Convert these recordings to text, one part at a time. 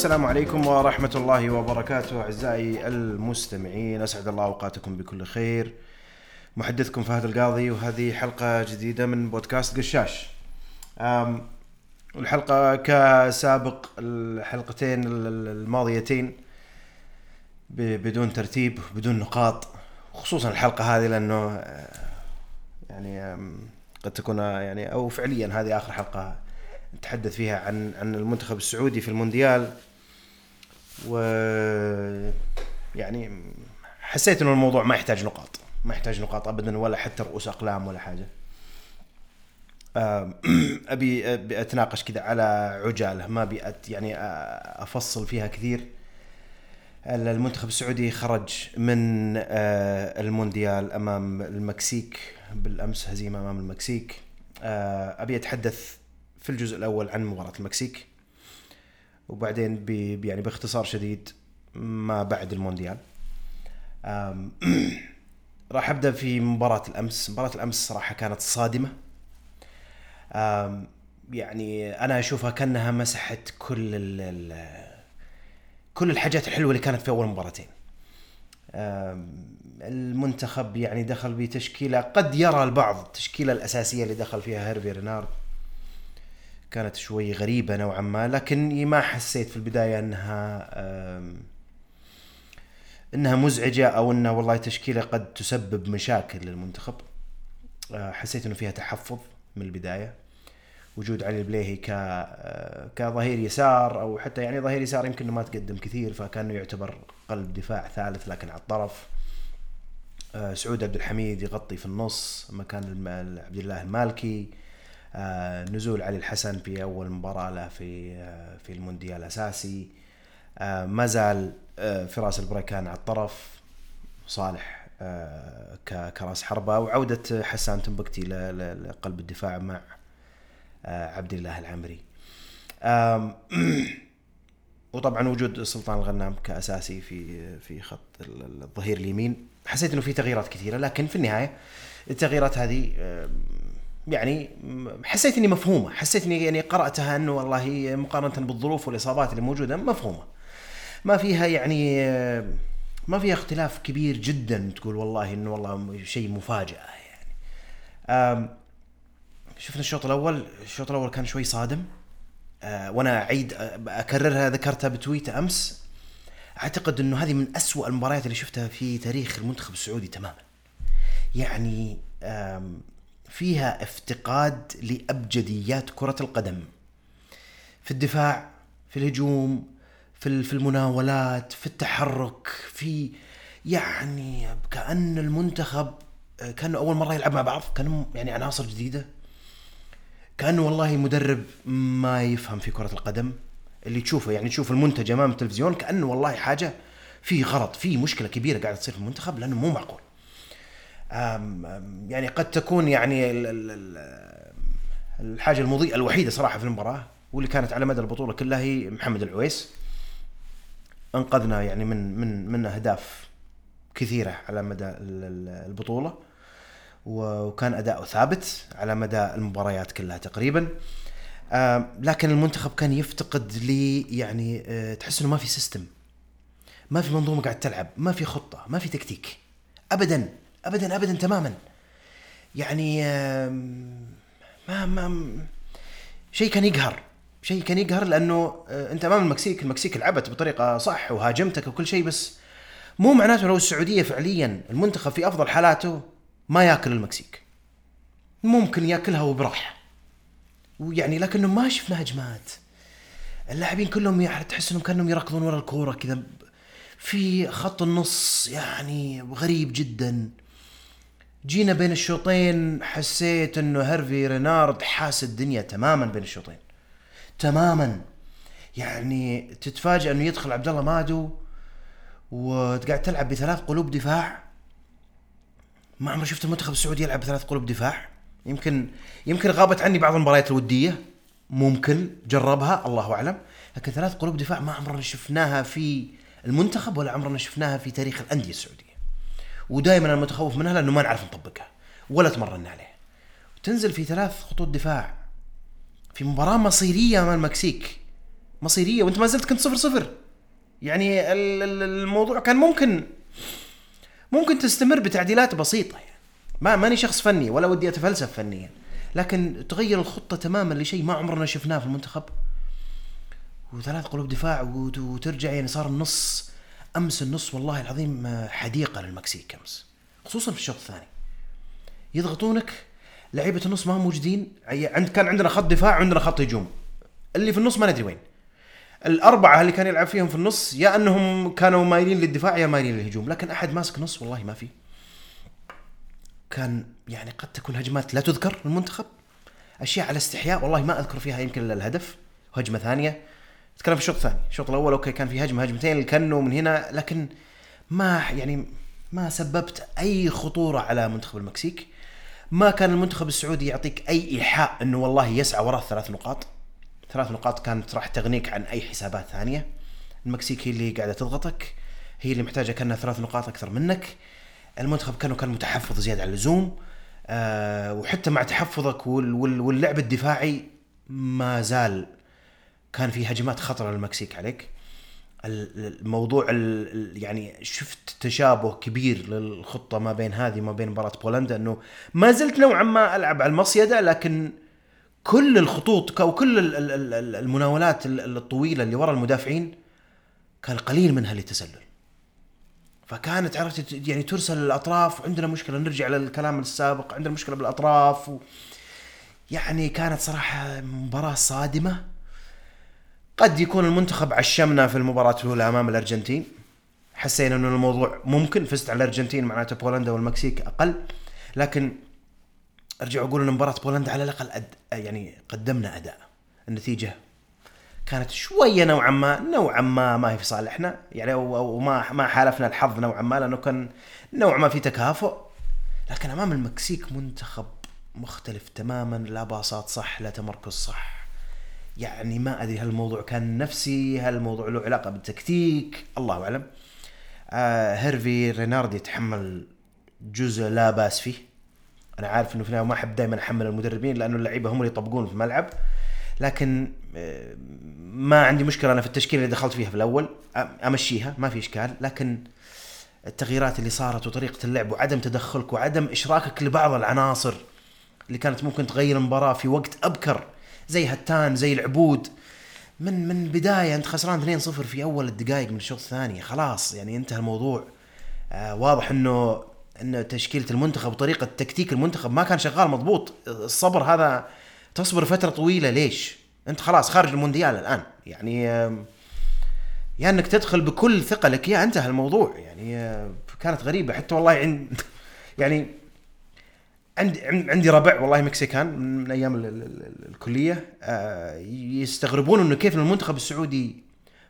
والسلام عليكم ورحمة الله وبركاته أعزائي المستمعين. أسعد الله أوقاتكم بكل خير. محدثكم فهد القاضي وهذه حلقة جديدة من بودكاست قشاش. الحلقة كسابق الحلقتين الماضيتين بدون ترتيب بدون نقاط. خصوصا الحلقة هذه لأنه آه، يعني قد تكون آه، يعني أو فعليا هذه آخر حلقة نتحدث فيها عن عن المنتخب السعودي في المونديال. و يعني حسيت إنه الموضوع ما يحتاج نقاط. ما يحتاج نقاط ابدا ولا حتى رؤوس أقلام ولا حاجة. أبي أبي أتناقش كذا على عجالة. ما أبي يعني أفصل فيها كثير. المنتخب السعودي خرج من المونديال أمام المكسيك. بالأمس هزيمة أمام المكسيك. أبي أتحدث في الجزء الأول عن مباراة المكسيك. وبعدين ب يعني باختصار شديد ما بعد المونديال. راح أبدأ في مباراة الأمس. مباراة الأمس صراحة كانت صادمة. يعني أنا أشوفها كأنها مسحت كل ال ال كل الحاجات الحلوة اللي كانت في أول مباراتين. المنتخب يعني دخل بتشكيلة قد يرى البعض التشكيلة الأساسية اللي دخل فيها هيرفي رينارد. كانت شوي غريبة نوعا ما لكن ما حسيت في البداية أنها أنها مزعجة أو انها والله تشكيلة قد تسبب مشاكل للمنتخب. آه، حسيت أنه فيها تحفظ من البداية. وجود علي البليهي ك آه، كظهير يسار أو حتى يعني ظهير يسار يمكن ما تقدم كثير فكانه يعتبر قلب دفاع ثالث لكن على الطرف. آه، سعود عبد الحميد يغطي في النص مكان عبد الله المالكي. نزول علي الحسن في أول مباراة له في آه، في المونديال اساسي آه، ما زال آه، فراس البريكان على الطرف. صالح آه، كراس حربة. وعودة حسان تنبكتي لقلب الدفاع مع آه، عبد الله العمري وطبعا وجود سلطان الغنام كأساسي في في خط ال- ال- الظهير اليمين. حسيت إنه في تغييرات كثيرة لكن في النهاية التغييرات هذه يعني حسيت إني مفهومة حسيت إني يعني قرأتها إنه والله مقارنة بالظروف والإصابات اللي موجودة مفهومة. ما فيها يعني ما فيها اختلاف كبير جدا تقول والله إنه والله شيء مفاجأة يعني. شفنا الشوط الأول الشوط الأول كان شوي صادم. آه، وأنا أعيد أكررها ذكرتها بتويت أمس. أعتقد إنه هذه من أسوأ المباريات اللي شفتها في تاريخ المنتخب السعودي تماما. يعني فيها افتقاد لأبجديات كرة القدم. في الدفاع في الهجوم في في المناولات في التحرك في يعني كأن المنتخب آه، كان أول مرة يلعب مع بعض كانوا يعني عناصر جديدة. كأنه والله مدرب ما يفهم في كرة القدم. اللي تشوفه يعني تشوف المنتج أمام التلفزيون كأنه والله حاجة في غلط في مشكلة كبيرة قاعدة تصير في المنتخب لأنه مو معقول. يعني قد تكون يعني ال- ال- ال- الحاجة المضيئة الوحيدة صراحة في المباراة واللي كانت على مدى البطولة كلها هي محمد العويس. أنقذنا يعني من من من أهداف كثيرة على مدى ال- ال- البطولة وكان أداؤه ثابت على مدى المباريات كلها تقريبا. لكن المنتخب كان يفتقد لي يعني آه، تحس إنه ما في سيستم ما في منظومة قاعد تلعب ما في خطة ما في تكتيك ابدا. ابدا ابدا تماما. يعني ما ما شيء كان يقهر. شيء كان يقهر لأنه آه، أنت أمام المكسيك المكسيك لعبت بطريقة صح وهاجمتك وكل شيء بس مو معناته لو السعودية فعليا المنتخب في أفضل حالاته ما ياكل المكسيك. ممكن ياكلها وبراحه ويعني لكنه ما شفنا هجمات. اللاعبين كلهم تحس إنهم كأنهم يركضون ورا الكورة كذا في خط النص يعني غريب جدا. جينا بين الشوطين حسيت إنه هيرفي رينارد حاس الدنيا تماما بين الشوطين. تماما. يعني تتفاجئ إنه يدخل عبد الله مادو وقاعد تلعب بثلاث قلوب دفاع. ما عمري شفت المنتخب السعودي يلعب بثلاث قلوب دفاع. يمكن يمكن غابت عني بعض المباريات الودية. ممكن جربها الله أعلم. لكن ثلاث قلوب دفاع ما عمرنا شفناها في المنتخب ولا عمرنا شفناها في تاريخ الأندية السعودية. ودائما أنا متخوف منها لأنه ما نعرف نطبقها ولا تمرنا عليها. تنزل في ثلاث خطوط دفاع في مباراة مصيرية أمام المكسيك. مصيرية وأنت ما زلت كنت صفر صفر. يعني ال- ال- الموضوع كان ممكن ممكن تستمر بتعديلات بسيطة يعني. ما ماني شخص فني ولا ودي أتفلسف فنيا. لكن تغير الخطة تماما لشيء ما عمرنا شفناه في المنتخب. وثلاث قلوب دفاع وت- وترجع يعني صار النص. أمس النص والله العظيم آه، حديقة للمكسيك أمس خصوصا في الشوط الثاني. يضغطونك لعيبة النص ما هم موجودين عند كان عندنا خط دفاع وعندنا خط هجوم. اللي في النص ما ندري وين. الأربعة اللي كان يلعب فيهم في النص يا أنهم كانوا مايلين للدفاع يا مايلين للهجوم. لكن أحد ماسك نص والله ما في. كان يعني قد تكون هجمات لا تذكر المنتخب أشياء على استحياء والله ما أذكر فيها يمكن إلا الهدف. وهجمه ثانية. اتكلم في الشوط الثاني الشوط الأول okay كان في هجمة هجمتين اللي كانوا من هنا لكن ما يعني ما سببت أي خطورة على منتخب المكسيك. ما كان المنتخب السعودي يعطيك أي إيحاء إنه والله يسعى وراء الثلاث نقاط. ثلاث نقاط كانت راح تغنيك عن أي حسابات ثانية. المكسيك هي اللي قاعدة تضغطك هي اللي محتاجة كأنها ثلاث نقاط أكثر منك. المنتخب كانوا كان متحفظ زيادة عن اللزوم. آه وحتى مع تحفظك وال وال واللعب الدفاعي ما زال كان في هجمات خطره للمكسيك عليك. ال- الموضوع ال- ال- يعني شفت تشابه كبير للخطة ما بين هذه وما بين مباراة بولندا إنه ما زلت نوعا ما ألعب على المصيدة لكن كل الخطوط أو كل ال- ال- ال- ال- المناولات ال- الطويلة اللي ورا المدافعين كان قليل منها للتسلل. فكانت عرفت يعني ترسل للاطراف وعندنا مشكلة نرجع للكلام السابق عندنا مشكلة بالأطراف و يعني كانت صراحة مباراة صادمة. قد يكون المنتخب عشمنا في المباراة الأولى أمام الأرجنتين. حسينا أنه الموضوع ممكن فزت على الأرجنتين معناته بولندا والمكسيك أقل. لكن أرجع أقول أن مباراة بولندا على الأقل أد... يعني قدمنا أداء. النتيجة كانت شوية نوعا ما نوعا ما ما هي في صالحنا. يعني أو, أو ما ما حالفنا الحظ نوعا ما لأنه كان نوعا ما في تكافؤ. لكن أمام المكسيك منتخب مختلف تماما لا باصات صح لا تمركز صح. يعني ما أدري هل الموضوع كان نفسي هل الموضوع له علاقة بالتكتيك؟ الله أعلم. آه هيرفي رينارد يتحمل جزء لا بأس فيه. أنا عارف إنه في النهاية ما أحب دائما أحمل المدربين لأنه اللعيبة هم اللي يطبقون في الملعب. لكن آه، ما عندي مشكلة أنا في التشكيلة اللي دخلت فيها في الأول. أمشيها ما في إشكال. لكن التغييرات اللي صارت وطريقة اللعب وعدم تدخلك وعدم إشراكك لبعض العناصر اللي كانت ممكن تغير المباراة في وقت أبكر زي هتان زي العبود. من من بداية أنت خسران 2-0 في أول الدقائق من الشوط الثاني. خلاص يعني انتهى الموضوع. آه واضح إنه ان تشكيلة المنتخب وطريقه تكتيك المنتخب ما كان شغال مضبوط. الصبر هذا تصبر فترة طويلة ليش؟ أنت خلاص خارج المونديال الآن. يعني يا إنك تدخل بكل ثقلك يا انتهى الموضوع. يعني كانت غريبة. حتى والله عند يعني عندي عن- عندي ربع والله مكسيكان من أيام ال- ال- ال- الكلية. آه، يستغربون إنه كيف المنتخب السعودي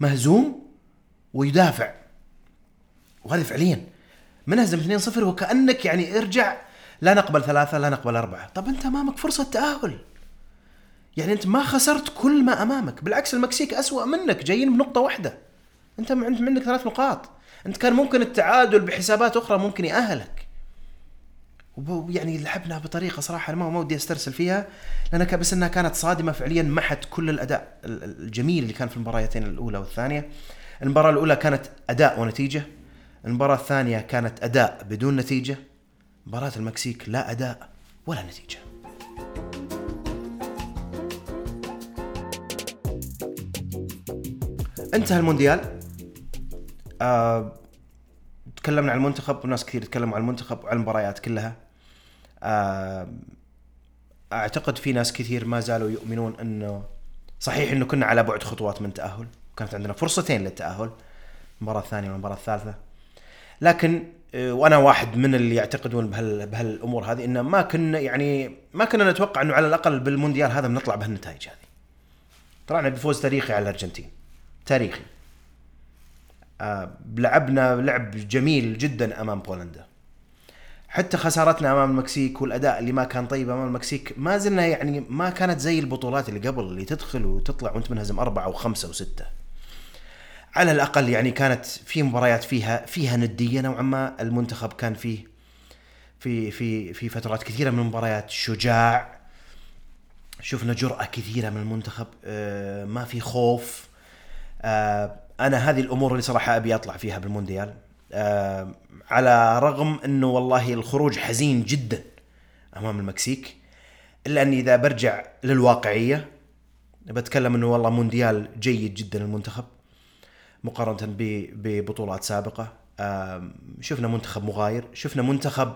مهزوم ويدافع. وهذا فعليا. منهزم 2-0 وكأنك يعني ارجع لا نقبل ثلاثة لا نقبل أربعة. طب أنت أمامك فرصة تأهل. يعني أنت ما خسرت كل ما أمامك. بالعكس المكسيك أسوأ منك جايين بنقطة واحدة. أنت عندك ثلاث نقاط. أنت كان ممكن التعادل بحسابات أخرى ممكن يأهلك. وب- يعني لعبنا بطريقة صراحة ما ما ودي أسترسل فيها لأن بس إنها كانت صادمة فعليا محت كل الأداء ال- ال- الجميل اللي كان في المباراتين الأولى والثانية. المباراة الأولى كانت أداء ونتيجة. المباراة الثانية كانت أداء بدون نتيجة. مباراة المكسيك لا أداء ولا نتيجة. انتهى المونديال آه تكلمنا عن المنتخب وناس كثير تكلموا عن المنتخب وعن المباريات كلها أعتقد في ناس كثير ما زالوا يؤمنون إنه صحيح إنه كنا على بعد خطوات من التاهل كانت عندنا فرصتين للتأهل المباراة الثانية والمباراة الثالثة. لكن آه، وأنا واحد من اللي يعتقدون بهال بهالأمور هذه انه ما كنا يعني ما كنا نتوقع إنه على الأقل بالمونديال هذا بنطلع بهالنتائج هذه. طلعنا بفوز تاريخي على الأرجنتين. تاريخي. آه، لعبنا لعب جميل جدا أمام بولندا. حتى خسارتنا أمام المكسيك والأداء اللي ما كان طيب أمام المكسيك ما زلنا يعني ما كانت زي البطولات اللي قبل اللي تدخل وتطلع وأنت منهزم أربعة وخمسه وسته. على الأقل يعني كانت في مباريات فيها فيها ندية نوعا ما المنتخب كان فيه في في في فترات كثيرة من المباريات شجاع شفنا جرأة كثيرة من المنتخب آه، ما في خوف آه أنا هذه الأمور اللي صراحة أبي أطلع فيها بالمونديال على رغم إنه والله الخروج حزين جدا أمام المكسيك إلا أني إذا برجع للواقعية بتكلم إنه والله مونديال جيد جدا المنتخب مقارنة ببطولات سابقة. شفنا منتخب مغاير شفنا منتخب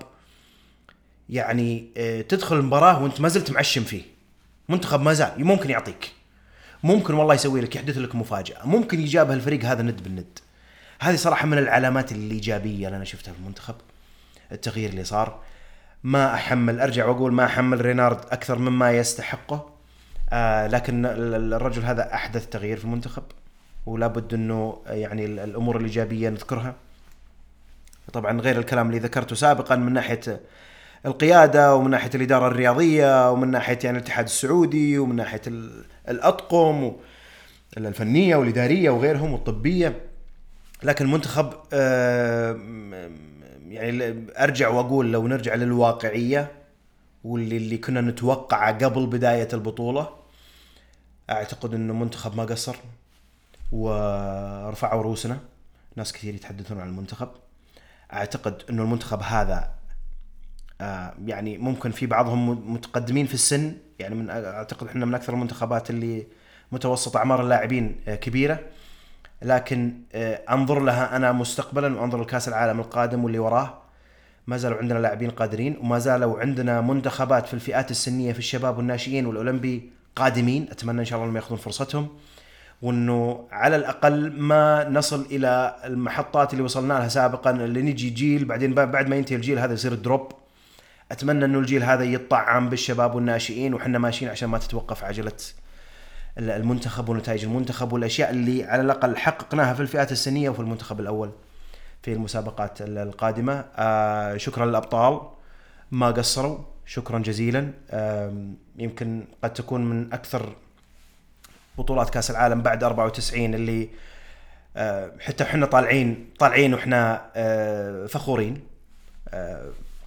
يعني آه، تدخل المباراة وأنت ما زلت معشم فيه. منتخب ما زال ممكن يعطيك ممكن والله يسوي لك يحدث لك مفاجأة ممكن يجابه الفريق هذا ند بالند. هذه صراحة من العلامات الإيجابية اللي أنا شفتها في المنتخب التغيير اللي صار. ما أحمل أرجع وأقول ما أحمل رينارد أكثر مما يستحقه. آه لكن الرجل هذا أحدث تغيير في المنتخب ولا بد إنه يعني الأمور الإيجابية نذكرها. طبعا غير الكلام اللي ذكرته سابقا من ناحية القيادة ومن ناحية الإدارة الرياضية ومن ناحية يعني الاتحاد السعودي ومن ناحية الأطقم الفنية والإدارية وغيرهم والطبية. لكن المنتخب آه، يعني أرجع وأقول لو نرجع للواقعية واللي اللي كنا نتوقعه قبل بداية البطولة أعتقد انه المنتخب ما قصر ورفعوا رؤوسنا. ناس كثير يتحدثون عن المنتخب. أعتقد إنه المنتخب هذا آه يعني ممكن في بعضهم متقدمين في السن. يعني من أعتقد إحنا من أكثر المنتخبات اللي متوسط اعمار اللاعبين آه كبيرة. لكن آه أنظر لها أنا مستقبلا وأنظر لكأس العالم القادم واللي وراه. ما زالوا عندنا لاعبين قادرين وما زالوا عندنا منتخبات في الفئات السنية في الشباب والناشئين والأولمبي قادمين. أتمنى إن شاء الله إنهم يأخذون فرصتهم. وإنه على الأقل ما نصل إلى المحطات اللي وصلنا لها سابقا اللي نجي جيل بعدين بعد ما ينتهي الجيل هذا يصير دروب أتمنى إنه الجيل هذا يطعم بالشباب والناشئين وحنا ماشيين عشان ما تتوقف عجلة المنتخب ونتائج المنتخب والأشياء اللي على الأقل حققناها في الفئات السنية وفي المنتخب الأول في المسابقات القادمة. آه شكرا للأبطال ما قصروا شكرا جزيلا. يمكن قد تكون من أكثر بطولات كأس العالم بعد 94 اللي آه حتى إحنا طالعين طالعين وإحنا آه فخورين.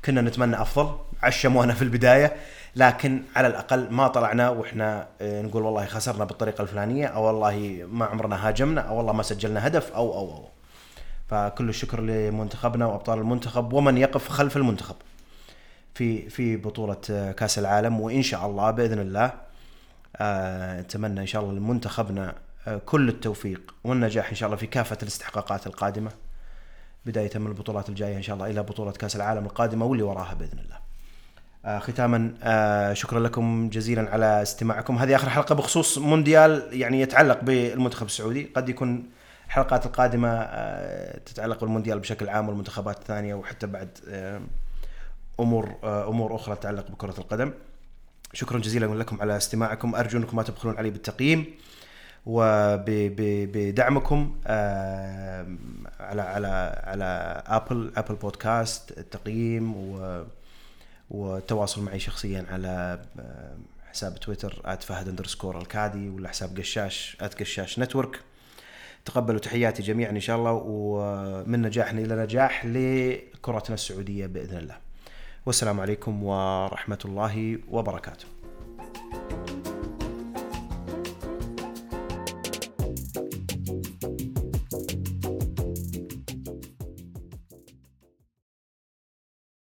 كنا نتمنى أفضل عشمونا في البداية. لكن على الأقل ما طلعنا وإحنا آه، نقول والله خسرنا بالطريقة الفلانية أو والله ما عمرنا هاجمنا أو والله ما سجلنا هدف أو أو أو فكل الشكر لمنتخبنا وأبطال المنتخب ومن يقف خلف المنتخب في في بطولة آه، كأس العالم وإن شاء الله بإذن الله آه، اتمنى إن شاء الله لمنتخبنا كل التوفيق والنجاح إن شاء الله في كافة الاستحقاقات القادمة بداية من البطولات الجاية إن شاء الله إلى بطولة كأس العالم القادمة واللي وراها بإذن الله. آه ختاما آه شكرا لكم جزيلا على استماعكم. هذه آخر حلقة بخصوص مونديال يعني يتعلق بالمنتخب السعودي. قد يكون الحلقات القادمة آه تتعلق بالمونديال بشكل عام والمنتخبات الثانية وحتى بعد أمور أمور أخرى تتعلق بكرة القدم. شكرا جزيلا لكم على استماعكم. أرجو أنكم ما تبخلون علي بالتقييم وبدعمكم على على على Apple Apple Podcast التقييم والتواصل معي شخصيا على حساب تويتر @فهد underscore الكادي ولا حساب قشاش @قشاش network. تقبلوا تحياتي جميعا إن شاء الله ومن نجاح إلى نجاح لكرتنا السعودية بإذن الله. والسلام عليكم ورحمة الله وبركاته.